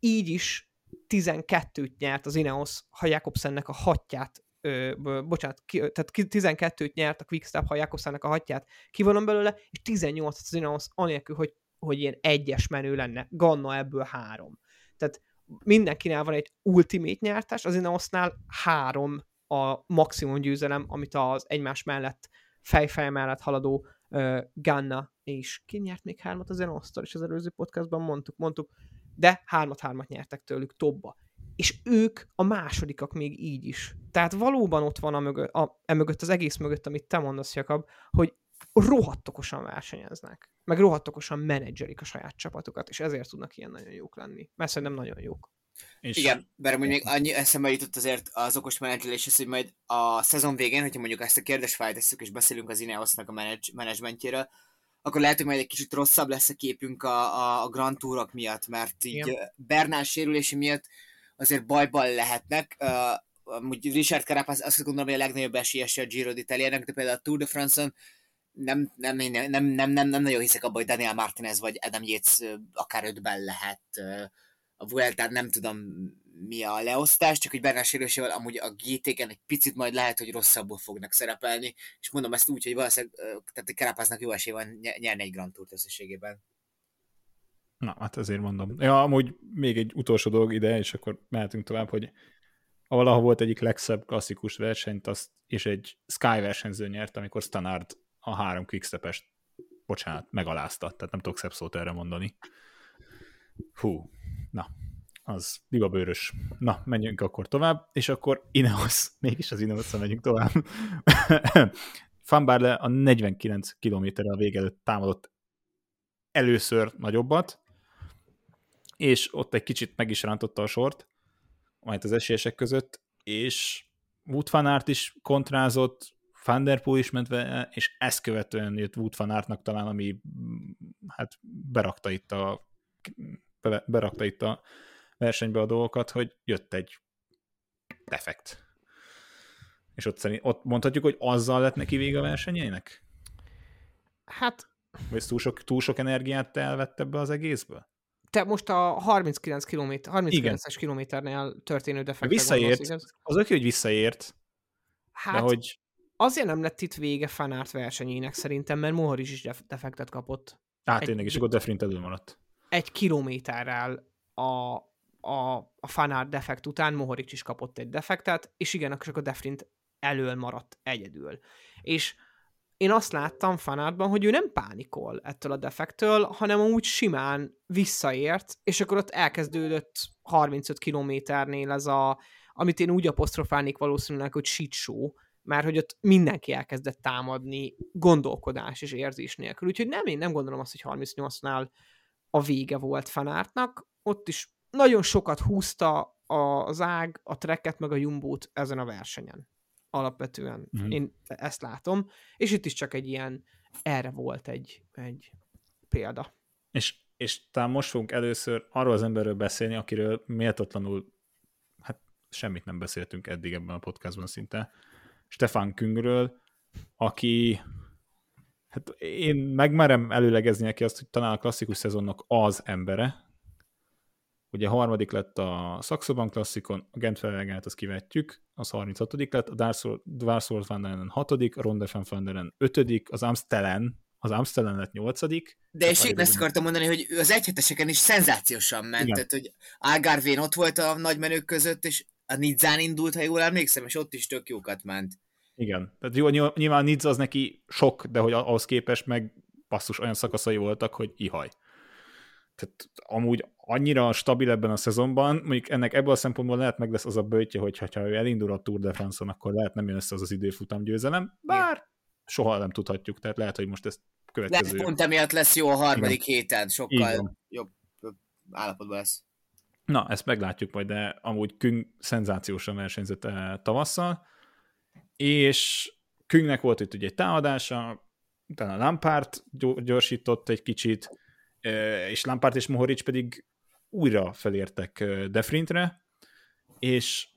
így is 12-t nyert az Ineos, ha Jakobsennek a hatját ö, bocsánat, ki, tehát 12-t nyert a Quickstep, ha Jakobsennek a hatját kivonom belőle, és 18 az Ineos anélkül, hogy, hogy ilyen egyes menő lenne. Ganna ebből három. Tehát mindenkinél van egy ultimate nyertás, az Ineosnál három a maximum győzelem, amit az egymás mellett, fejfej mellett haladó uh, Ganna és ki nyert még hármat az Ineos-tól, és az előző podcastban mondtuk, mondtuk, de hármat-hármat nyertek tőlük tobba. És ők a másodikak még így is. Tehát valóban ott van a mögött, a, e mögött az egész mögött, amit te mondasz, Jakab, hogy rohadtokosan versenyeznek, meg rohadtokosan menedzserik a saját csapatukat, és ezért tudnak ilyen nagyon jók lenni. Mert szerintem nagyon jók. És... Igen, bár mondjuk még annyi eszembe jutott azért az okos menedzseléshez, hogy majd a szezon végén, hogyha mondjuk ezt a kérdést feltesszük, és beszélünk az Ineosnak a menedzs, menedzsmentjéről, akkor lehet, hogy majd egy kicsit rosszabb lesz a képünk a, a, a Grand Tourok miatt, mert így Igen. Bernál sérülési miatt azért bajban lehetnek. Uh, amúgy Richard Carapaz azt gondolom, hogy a legnagyobb esélyese a Giro d'Italiának, de például a Tour de France-on nem, nem, nem, nem, nem, nem, nem nagyon hiszek abban, hogy Daniel Martinez vagy Adam Yates akár ötben lehet a Vueltán nem tudom mi a leosztás, csak hogy Bernard sérülésével amúgy a GT-ken egy picit majd lehet, hogy rosszabbul fognak szerepelni, és mondom ezt úgy, hogy valószínűleg tehát Kerapáznak jó esély van nyerni egy Grand Tour összességében. Na, hát ezért mondom. Ja, amúgy még egy utolsó dolog ide, és akkor mehetünk tovább, hogy valahol volt egyik legszebb klasszikus versenyt, azt, és egy Sky versenyző nyert, amikor Stanard a három quickstep bocsánat, megalázta, tehát nem tudok szebb szót erre mondani. Hú, na, az libabőrös. Na, menjünk akkor tovább, és akkor Ineos, <laughs> mégis az ineos megyünk tovább. <laughs> Fanbarle a 49 kilométerre a vége előtt támadott először nagyobbat, és ott egy kicsit meg is rántotta a sort, majd az esélyesek között, és Wood van Aert is kontrázott, Van Der Poel is ment vele, és ezt követően jött Wood van Aertnak talán, ami hát berakta itt a berakta itt a versenybe a dolgokat, hogy jött egy defekt. És ott, szerint, ott mondhatjuk, hogy azzal lett neki vége a versenyének? Hát... Vagy túl sok, túl sok energiát te elvett ebbe az egészből? Te most a 39 km, 39-es kilométernél történő defektre Visszaért. Gondolsz, az oké, hogy visszaért. Hát, de hogy... azért nem lett itt vége Fanárt versenyének szerintem, mert Mohorics is defektet kapott. Hát tényleg, és akkor Defrint elő maradt egy kilométerrel a a, a fanár defekt után Mohoric is kapott egy defektet, és igen, akkor a Defrint elől maradt egyedül. És én azt láttam fanártban, hogy ő nem pánikol ettől a defektől, hanem úgy simán visszaért, és akkor ott elkezdődött 35 kilométernél ez a, amit én úgy apostrofálnék valószínűleg, hogy shit show, mert hogy ott mindenki elkezdett támadni gondolkodás és érzés nélkül. Úgyhogy nem, én nem gondolom azt, hogy 38-nál a vége volt fanártnak, ott is nagyon sokat húzta az ág, a trekket meg a jumbót ezen a versenyen. Alapvetően mm. én ezt látom, és itt is csak egy ilyen, erre volt egy, egy példa. És, és talán most fogunk először arról az emberről beszélni, akiről méltatlanul hát semmit nem beszéltünk eddig ebben a podcastban szinte, Stefan Küngről, aki hát én megmerem előlegezni neki azt, hogy talán a klasszikus szezonnak az embere, Ugye harmadik lett a Saxoban klasszikon, a Gent azt kivetjük, az 36 lett, a Dwarsworth Van 6 a Ronde van Vanderen 5 az Amstelen, az Amstelen lett 8 De és én ezt akartam mondani, hogy ő az egyheteseken is szenzációsan ment, Igen. tehát hogy Algarvén ott volt a nagy menők között, és a Nidzán indult, ha jól emlékszem, és ott is tök jókat ment. Igen, tehát jó, nyilván Nidza az neki sok, de hogy ahhoz képest meg passzus olyan szakaszai voltak, hogy ihaj. Tehát amúgy annyira stabil ebben a szezonban, mondjuk ennek ebből a szempontból lehet meg lesz az a bőtje, hogy ha ő elindul a Tour de France-on, akkor lehet nem jön össze az az időfutam győzelem, bár Igen. soha nem tudhatjuk, tehát lehet, hogy most ezt következő... Lehet pont emiatt lesz jó a harmadik Igen. héten, sokkal jobb, állapotban lesz. Na, ezt meglátjuk majd, de amúgy Küng szenzációsan versenyzett eh, tavasszal, és Küngnek volt itt ugye egy támadása, utána Lampard gyorsított egy kicsit, és Lampard és Mohoric pedig újra felértek Defrintre, és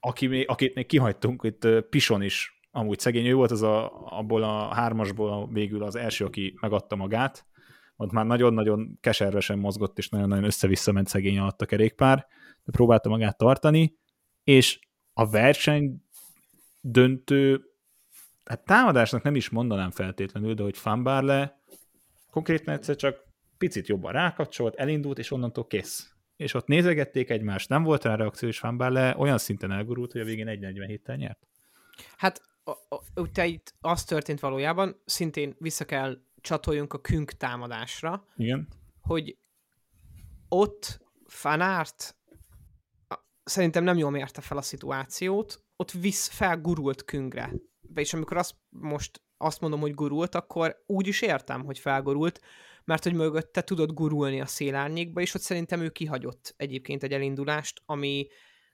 aki még, akit még kihagytunk, itt Pison is amúgy szegény, ő volt az a, abból a hármasból végül az első, aki megadta magát, ott már nagyon-nagyon keservesen mozgott, és nagyon-nagyon össze-vissza ment szegény alatt a kerékpár, de próbálta magát tartani, és a verseny döntő, hát támadásnak nem is mondanám feltétlenül, de hogy Fanbarle konkrétan egyszer csak picit jobban rákapcsolt, elindult, és onnantól kész. És ott nézegették egymást, nem volt rá reakció, és Van le olyan szinten elgurult, hogy a végén 1.47-tel nyert. Hát ugye itt az történt valójában, szintén vissza kell csatoljunk a Künk támadásra, Igen. hogy ott Fanárt szerintem nem jól mérte fel a szituációt, ott visz felgurult Küngre. És amikor azt most azt mondom, hogy gurult, akkor úgy is értem, hogy felgurult, mert hogy mögötte tudott gurulni a szélárnyékba, és ott szerintem ő kihagyott egyébként egy elindulást, ami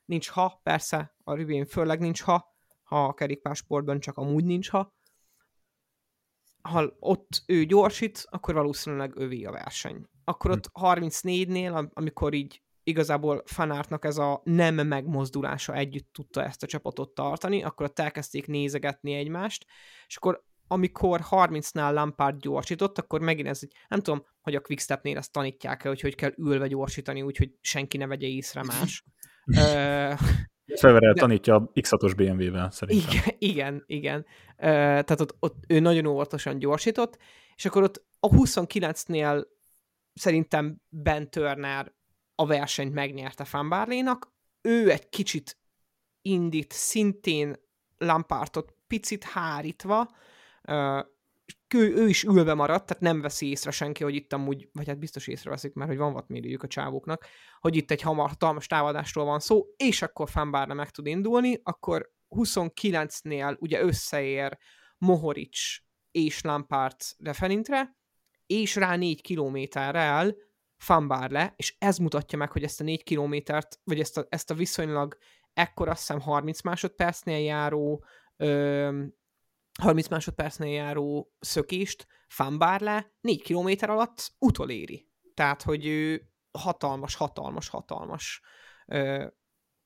nincs ha, persze, a Rivén főleg nincs ha, ha a kerékpásportban csak amúgy nincs ha. Ha ott ő gyorsít, akkor valószínűleg ővé a verseny. Akkor ott 34-nél, amikor így igazából fanártnak ez a nem megmozdulása együtt tudta ezt a csapatot tartani, akkor ott elkezdték nézegetni egymást, és akkor amikor 30-nál Lampard gyorsított, akkor megint ez, nem tudom, hogy a Quickstepnél ezt tanítják-e, hogy hogy kell ülve gyorsítani, úgyhogy senki ne vegye észre más. <laughs> Feverel tanítja a X6-os BMW-vel szerintem. Igen, igen. igen. tehát ott, ott ő nagyon óvatosan gyorsított, és akkor ott a 29-nél szerintem Ben Turner a versenyt megnyerte Fanbarlénak, ő egy kicsit indít szintén Lampártot picit hárítva, ő, ő is ülve maradt, tehát nem veszi észre senki, hogy itt amúgy, vagy hát biztos észreveszik, mert hogy van vatmérőjük a csávóknak, hogy itt egy hatalmas támadásról van szó, és akkor Fanbárna meg tud indulni, akkor 29-nél ugye összeér Mohoric és Lampard Referintre, és rá 4 kilométerrel Fanbár le, és ez mutatja meg, hogy ezt a 4 kilométert, vagy ezt a, ezt a viszonylag ekkor azt hiszem 30 másodpercnél járó ö, 30 másodpercnél járó szökést le 4 kilométer alatt utoléri. Tehát, hogy ő hatalmas, hatalmas, hatalmas ö,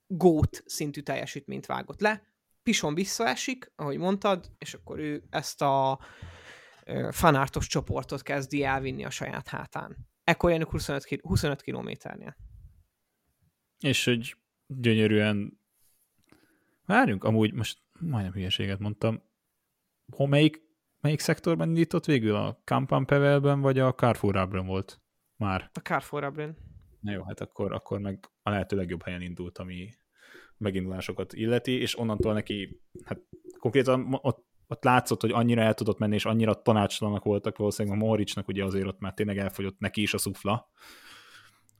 gót szintű teljesítményt vágott le. Pison visszaesik, ahogy mondtad, és akkor ő ezt a ö, fanártos csoportot kezdi elvinni a saját hátán. Ekkor jönnek 25, 25 kilométernél. És hogy gyönyörűen várjunk, amúgy most majdnem hülyeséget mondtam, Hol, melyik, melyik szektorban indított végül? A Kampan Pevelben, vagy a Carrefour Abron volt már? A Carrefour Abron. Na jó, hát akkor, akkor meg a lehető legjobb helyen indult, ami megindulásokat illeti, és onnantól neki, hát konkrétan ott, ott látszott, hogy annyira el tudott menni, és annyira tanácstalanak voltak valószínűleg a Mohoricsnak, ugye azért ott már tényleg elfogyott neki is a szufla,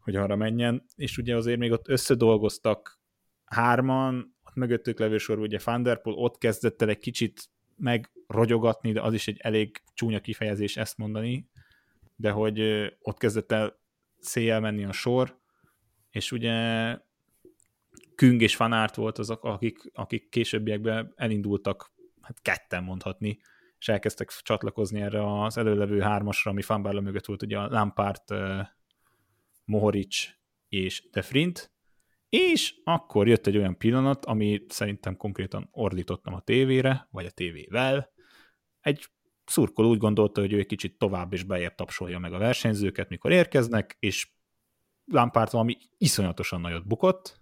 hogy arra menjen, és ugye azért még ott összedolgoztak hárman, ott mögöttük levő sorban ugye Fanderpool ott kezdett el egy kicsit megrogyogatni, de az is egy elég csúnya kifejezés ezt mondani, de hogy ott kezdett el széjjel menni a sor, és ugye Küng és Fanárt volt azok, akik, akik későbbiekben elindultak, hát ketten mondhatni, és elkezdtek csatlakozni erre az előlevő hármasra, ami Fanbárla mögött volt, ugye a Lampard, Mohoric és De Frint, és akkor jött egy olyan pillanat, ami szerintem konkrétan ordítottam a tévére, vagy a tévével. Egy szurkoló úgy gondolta, hogy ő egy kicsit tovább és bejebb tapsolja meg a versenyzőket, mikor érkeznek, és Lampard valami iszonyatosan nagyot bukott,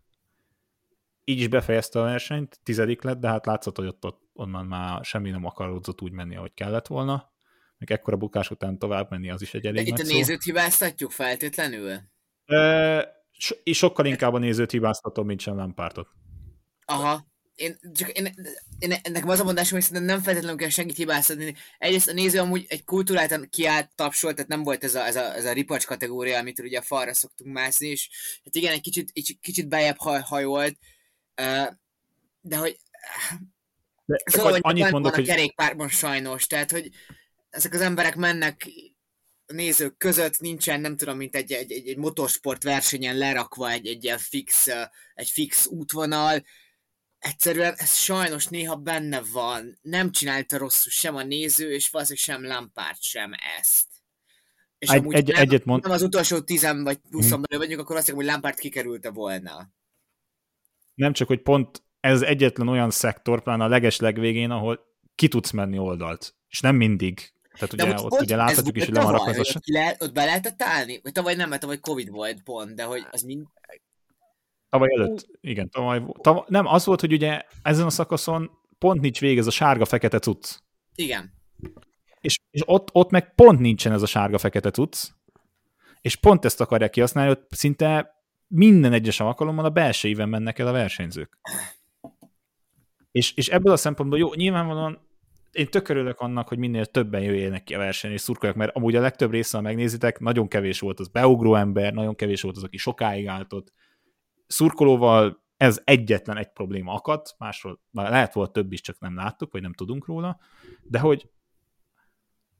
így is befejezte a versenyt, tizedik lett, de hát látszott, hogy ott, ott onnan már semmi nem akarodzott úgy menni, ahogy kellett volna. Még ekkora bukás után tovább menni, az is egy elég de itt a nézőt hibáztatjuk feltétlenül? E, so, sokkal inkább a nézőt hibáztatom, mint sem Lampardot. Aha. Én, csak én, én, nekem az a mondásom, hogy szerintem nem feltétlenül kell senkit hibáztatni. Egyrészt a néző amúgy egy kultúráltan kiállt tapsolt, tehát nem volt ez a, ez a, ez a ripacs kategória, amit ugye a falra szoktunk mászni, és hát igen, egy kicsit, egy kicsit bejebb hajolt, de hogy de, szóval, hogy annyit mondok, van a kerékpárban sajnos, tehát hogy ezek az emberek mennek nézők között nincsen, nem tudom, mint egy, egy, egy, egy motorsport versenyen lerakva egy, egy ilyen fix, egy fix útvonal. Egyszerűen ez sajnos néha benne van. Nem csinálta rosszul sem a néző, és valószínűleg sem Lampard sem ezt. És egy, amúgy egy, nem, egyet mond... nem az utolsó 10 vagy 20 hmm. vagyunk, akkor azt mondom, hogy Lampard kikerülte volna. Nem csak, hogy pont ez egyetlen olyan szektor, pláne a leges legvégén, ahol ki tudsz menni oldalt. És nem mindig. Tehát ugye ott, ott ugye láthatjuk is, hogy az ott, le, ott be lehetett állni? Vagy tavaly nem, mert tavaly Covid volt pont, de hogy az mind... Tavaly előtt, igen, tavaly, tavaly, nem, az volt, hogy ugye ezen a szakaszon pont nincs vége ez a sárga-fekete cucc. Igen. És, és ott, ott meg pont nincsen ez a sárga-fekete cucc, és pont ezt akarják kihasználni, hogy szinte minden egyes alkalommal a belső éven mennek el a versenyzők. És, és ebből a szempontból jó, nyilvánvalóan én tökörülök annak, hogy minél többen jöjjenek ki a verseny és szurkoljak, mert amúgy a legtöbb része, ha megnézitek, nagyon kevés volt az beugró ember, nagyon kevés volt az, aki sokáig állt ott. Szurkolóval ez egyetlen egy probléma akadt, másról lehet volt több is, csak nem láttuk, vagy nem tudunk róla, de hogy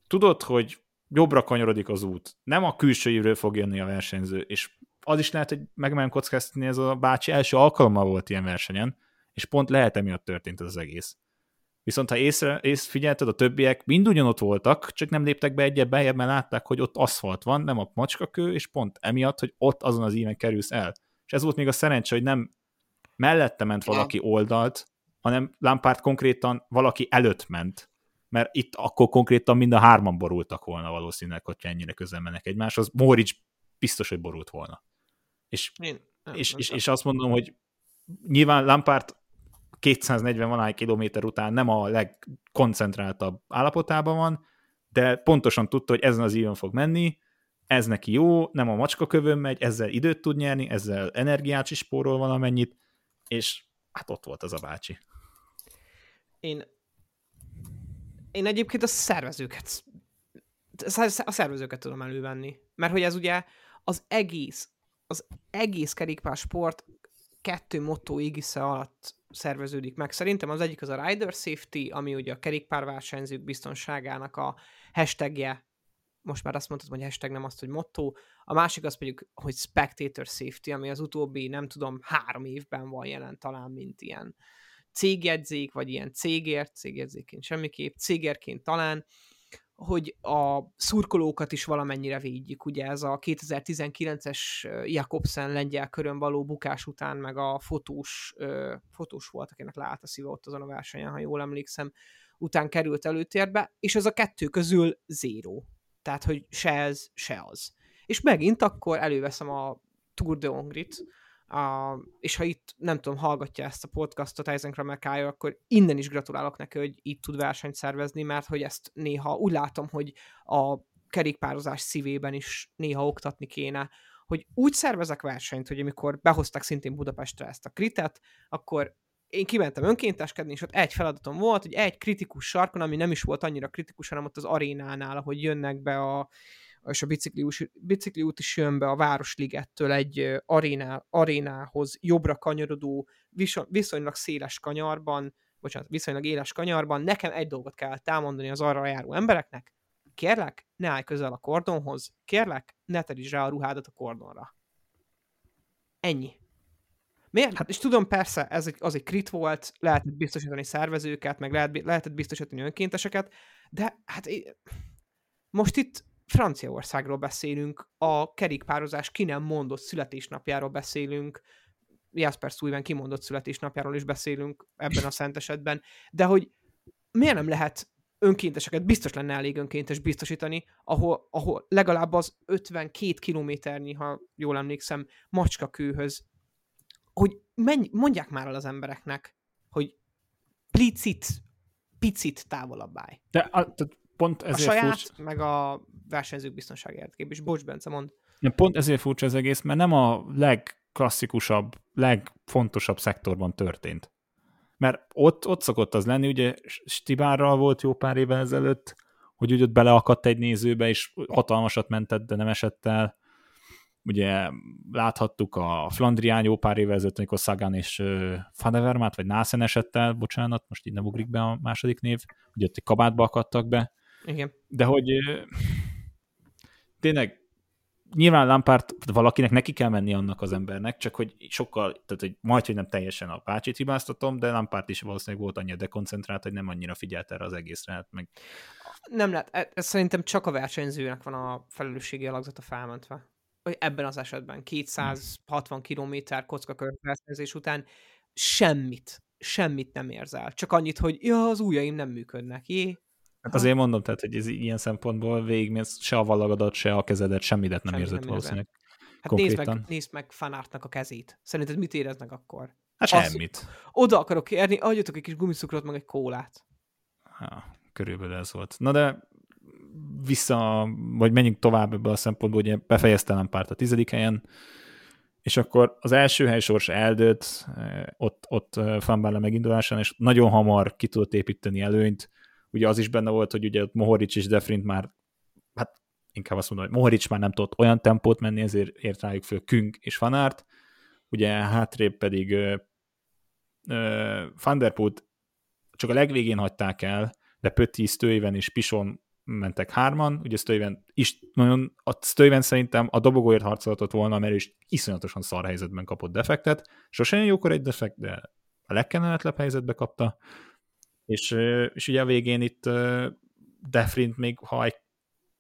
tudod, hogy jobbra kanyarodik az út, nem a külsőjéről fog jönni a versenyző, és az is lehet, hogy megmerem kockáztatni, ez a bácsi első alkalommal volt ilyen versenyen, és pont lehet emiatt történt ez az egész. Viszont ha észre, észre figyelted, a többiek mind ugyanott voltak, csak nem léptek be egyet beljebb, mert látták, hogy ott aszfalt van, nem a macskakő, és pont emiatt, hogy ott azon az íven kerülsz el. És ez volt még a szerencse, hogy nem mellette ment valaki oldalt, hanem Lampard konkrétan valaki előtt ment. Mert itt akkor konkrétan mind a hárman borultak volna valószínűleg, hogyha ennyire közel mennek egymáshoz. Moric biztos, hogy borult volna. És, Én, nem, és, nem és, és azt mondom, hogy nyilván Lampard 240 valány kilométer után nem a legkoncentráltabb állapotában van, de pontosan tudta, hogy ezen az íven fog menni, ez neki jó, nem a macska kövön megy, ezzel időt tud nyerni, ezzel energiát is spórol valamennyit, és hát ott volt az a bácsi. Én, én egyébként a szervezőket a szervezőket tudom elővenni. Mert hogy ez ugye az egész, az egész kerékpársport kettő motto égisze alatt szerveződik meg. Szerintem az egyik az a Rider Safety, ami ugye a kerékpárversenyzők biztonságának a hashtagje, most már azt mondtad, hogy hashtag nem azt, hogy motto. A másik az pedig, hogy Spectator Safety, ami az utóbbi, nem tudom, három évben van jelen talán, mint ilyen cégjegyzék, vagy ilyen cégért, cégjegyzéként semmiképp, cégérként talán, hogy a szurkolókat is valamennyire védjük. Ugye ez a 2019-es Jakobsen lengyel körön való bukás után, meg a fotós, fotós volt, akinek lát a szíve ott azon a versenyen, ha jól emlékszem, után került előtérbe, és ez a kettő közül zéró. Tehát, hogy se ez, se az. És megint akkor előveszem a Tour de Hongrit, a, és ha itt, nem tudom, hallgatja ezt a podcastot Eisenkramer Kája, akkor innen is gratulálok neki, hogy itt tud versenyt szervezni, mert hogy ezt néha úgy látom, hogy a kerékpározás szívében is néha oktatni kéne, hogy úgy szervezek versenyt, hogy amikor behozták szintén Budapestre ezt a kritet, akkor én kimentem önkénteskedni, és ott egy feladatom volt, hogy egy kritikus sarkon, ami nem is volt annyira kritikus, hanem ott az arénánál, ahogy jönnek be a, és a bicikli út is jön be a Városligettől egy aréná, arénához jobbra kanyarodó, viszonylag széles kanyarban, bocsánat, viszonylag éles kanyarban, nekem egy dolgot kell támondani az arra járó embereknek, kérlek, ne állj közel a kordonhoz, kérlek, ne terítsd rá a ruhádat a kordonra. Ennyi. Miért? Hát és tudom, persze, ez egy, az egy krit volt, lehetett biztosítani szervezőket, meg lehet, lehetett biztosítani önkénteseket, de hát most itt Franciaországról beszélünk, a kerékpározás ki nem mondott születésnapjáról beszélünk, Jasper Sullivan kimondott születésnapjáról is beszélünk ebben a szent esetben, de hogy miért nem lehet önkénteseket, biztos lenne elég önkéntes biztosítani, ahol, ahol legalább az 52 kilométernyi, ha jól emlékszem, macskakőhöz, hogy menj, mondják már el az embereknek, hogy plicit, picit távolabb állj. De a, pont ezért a saját, furcsa. meg a versenyzők biztonsági érdekében. És bocs, Bence, mond. Pont ezért furcsa az egész, mert nem a legklasszikusabb, legfontosabb szektorban történt. Mert ott, ott szokott az lenni, ugye Stibárral volt jó pár évvel ezelőtt, hogy úgy ott beleakadt egy nézőbe, és hatalmasat mentett, de nem esett el. Ugye láthattuk a Flandrián jó pár évvel ezelőtt, amikor Sagan és Fadevermát, vagy Násen esett el, bocsánat, most így nem ugrik be a második név, ugye ott egy kabátba akadtak be. Igen. De hogy tényleg nyilván Lampard valakinek neki kell menni annak az embernek, csak hogy sokkal, tehát hogy majd, hogy nem teljesen a pácsit hibáztatom, de Lampard is valószínűleg volt annyira dekoncentrált, hogy nem annyira figyelt erre az egészre. Hát meg... Nem lehet, e, ez szerintem csak a versenyzőnek van a felelősségi alakzata felmentve. Ebben az esetben 260 km kockakör versenyzés után semmit, semmit nem érzel. Csak annyit, hogy ja, az ujjaim nem működnek. Jé, Hát azért mondom, tehát, hogy ez ilyen szempontból végigmész, se a vallagadat, se a kezedet, semmidet nem Semmi érzett nem valószínűleg. Hát nézd meg, nézd meg Fanártnak a kezét. Szerinted mit éreznek akkor? Hát semmit. Azt, oda akarok kérni, adjatok egy kis gumiszukrot, meg egy kólát. Ha, körülbelül ez volt. Na de vissza, vagy menjünk tovább ebből a szempontból, ugye befejezte párt a tizedik helyen, és akkor az első hely sors eldőlt, eh, ott, ott eh, Fanbále megindulásán, és nagyon hamar ki tudott építeni előnyt, ugye az is benne volt, hogy ugye Mohoric és Defrint már, hát inkább azt mondom, hogy Mohoric már nem tudott olyan tempót menni, ezért ért rájuk föl Küng és Fanárt, ugye hátrébb pedig ö, csak a legvégén hagyták el, de Pötti, Stőven és Pison mentek hárman, ugye Stőven is nagyon, a Stőven szerintem a dobogóért harcolhatott volna, mert is iszonyatosan szar helyzetben kapott defektet, sosem jókor egy defekt, de a legkenelhetlebb helyzetbe kapta, és, és ugye a végén itt Defrint még, ha egy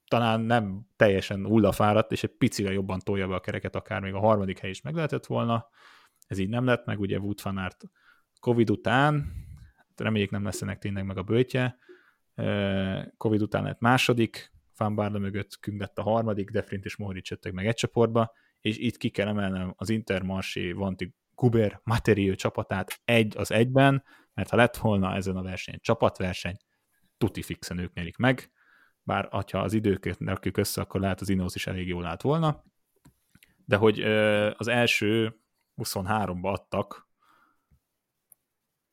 talán nem teljesen hullafáradt, és egy picivel jobban tolja be a kereket, akár még a harmadik hely is meg lehetett volna. Ez így nem lett, meg ugye Wood van Covid után, reméljük nem lesz ennek tényleg meg a bőtje, Covid után lett második, Van Barle mögött Küng a harmadik, Defrint és Mohoric jöttek meg egy csoportba, és itt ki kell emelnem az Intermarché Vanti Guber Materiő csapatát egy az egyben, mert ha lett volna ezen a verseny csapatverseny, tuti fixen ők nyerik meg, bár ha az időket rakjuk össze, akkor lehet az Ineos is elég jól állt volna, de hogy az első 23-ba adtak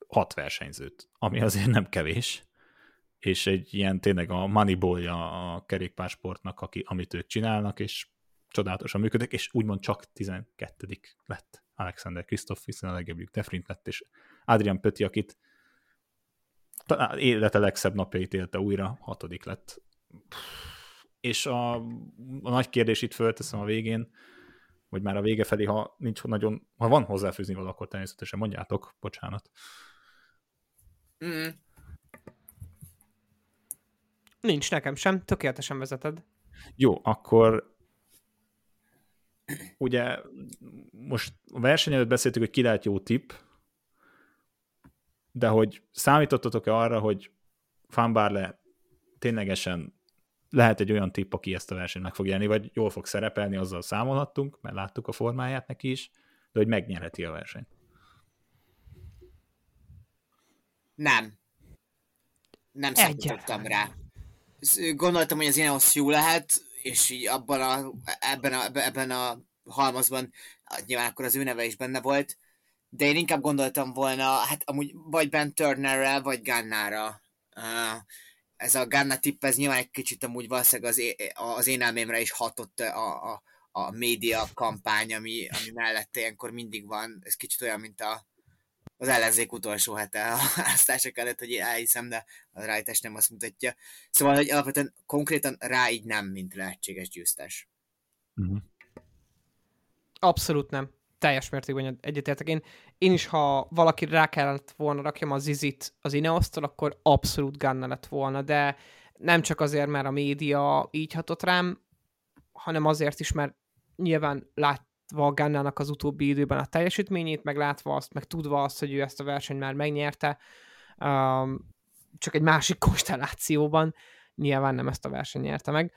hat versenyzőt, ami azért nem kevés, és egy ilyen tényleg a moneyballja a kerékpársportnak, aki, amit ők csinálnak, és csodálatosan működik, és úgymond csak 12 lett Alexander Kristoff, hiszen a legjobbjuk Defrint lett, és Adrian Pötti, akit talán élete legszebb napjait élte újra, hatodik lett. És a, a nagy kérdés itt fölteszem a végén, vagy már a vége felé, ha nincs nagyon, ha van hozzáfűzni való, akkor természetesen mondjátok, bocsánat. Mm. Nincs nekem sem, tökéletesen vezeted. Jó, akkor ugye most a verseny előtt beszéltük, hogy ki lehet jó tipp, de hogy számítottatok-e arra, hogy Fanbarle ténylegesen lehet egy olyan tipp, aki ezt a versenyt meg fog jelni, vagy jól fog szerepelni, azzal számolhattunk, mert láttuk a formáját neki is, de hogy megnyerheti a versenyt. Nem. Nem számítottam rá. Gondoltam, hogy az Ineos jó lehet, és így abban a, ebben, a, ebben a halmazban, nyilván akkor az ő neve is benne volt, de én inkább gondoltam volna, hát amúgy vagy Ben Turnerrel, vagy Gannára. Uh, ez a Ganna tipp, ez nyilván egy kicsit amúgy valószínűleg az, é- az én elmémre is hatott a, a, a média kampány, ami, ami mellette ilyenkor mindig van. Ez kicsit olyan, mint a, az ellenzék utolsó hete a választások előtt, hogy elhiszem, de a rájtás nem azt mutatja. Szóval, hogy alapvetően konkrétan rá így nem, mint lehetséges győztes. Uh-huh. Abszolút nem. Teljes mértékben egyetértek. Én, én is, ha valaki rá kellett volna rakjam az izit az Ineosztól, akkor abszolút Ganna lett volna, de nem csak azért, mert a média így hatott rám, hanem azért is, mert nyilván látva a Gannának az utóbbi időben a teljesítményét, meg látva azt, meg tudva azt, hogy ő ezt a versenyt már megnyerte, um, csak egy másik konstellációban, nyilván nem ezt a versenyt nyerte meg,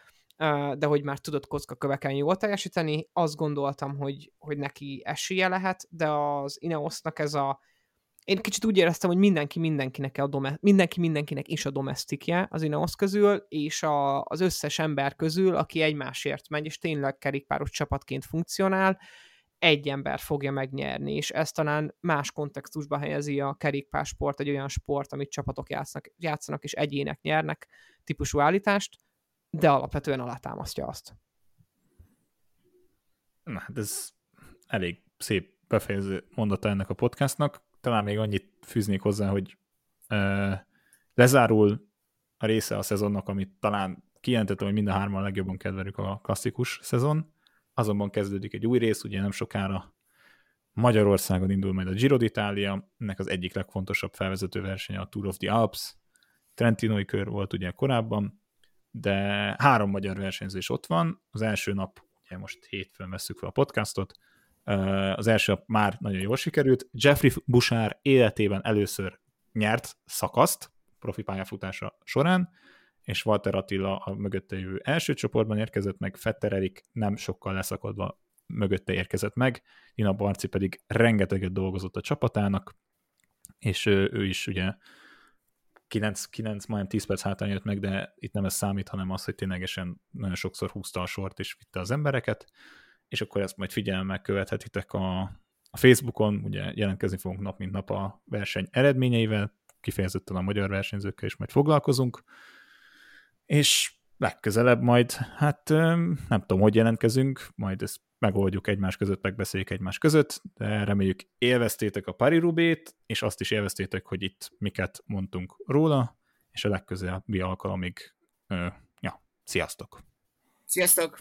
de hogy már tudott kocka köveken jól teljesíteni, azt gondoltam, hogy, hogy neki esélye lehet, de az Ineosnak ez a én kicsit úgy éreztem, hogy mindenki mindenkinek, a dome- mindenki mindenkinek is a domestikje az Ineos közül, és a, az összes ember közül, aki egymásért megy, és tényleg kerékpáros csapatként funkcionál, egy ember fogja megnyerni, és ez talán más kontextusba helyezi a kerékpársport, egy olyan sport, amit csapatok játszanak, játszanak és egyének nyernek típusú állítást, de alapvetően alátámasztja azt. Na, hát ez elég szép befejező mondata ennek a podcastnak. Talán még annyit fűznék hozzá, hogy uh, lezárul a része a szezonnak, amit talán kijelentettem, hogy mind a hárman legjobban kedveljük a klasszikus szezon, azonban kezdődik egy új rész, ugye nem sokára Magyarországon indul majd a Giro d'Italia, ennek az egyik legfontosabb felvezető versenye a Tour of the Alps, Trentinoi kör volt ugye korábban, de három magyar versenyzés ott van, az első nap, ugye most hétfőn veszük fel a podcastot, az első már nagyon jól sikerült. Jeffrey Bushár életében először nyert szakaszt profi pályafutása során, és Walter Attila a mögötte jövő első csoportban érkezett meg, Fetter Erik nem sokkal leszakadva mögötte érkezett meg, Ina Barci pedig rengeteget dolgozott a csapatának, és ő, ő is ugye 9, 9 majdnem 10 perc hátán jött meg, de itt nem ez számít, hanem az, hogy ténylegesen nagyon sokszor húzta a sort és vitte az embereket, és akkor ezt majd figyelemmel követhetitek a, a Facebookon, ugye jelentkezni fogunk nap mint nap a verseny eredményeivel, kifejezetten a magyar versenyzőkkel is majd foglalkozunk, és legközelebb majd, hát nem tudom, hogy jelentkezünk, majd ezt megoldjuk egymás között, megbeszéljük egymás között, de reméljük élveztétek a Parirubét, és azt is élveztétek, hogy itt miket mondtunk róla, és a legközelebbi alkalomig, ja, sziasztok! Sziasztok!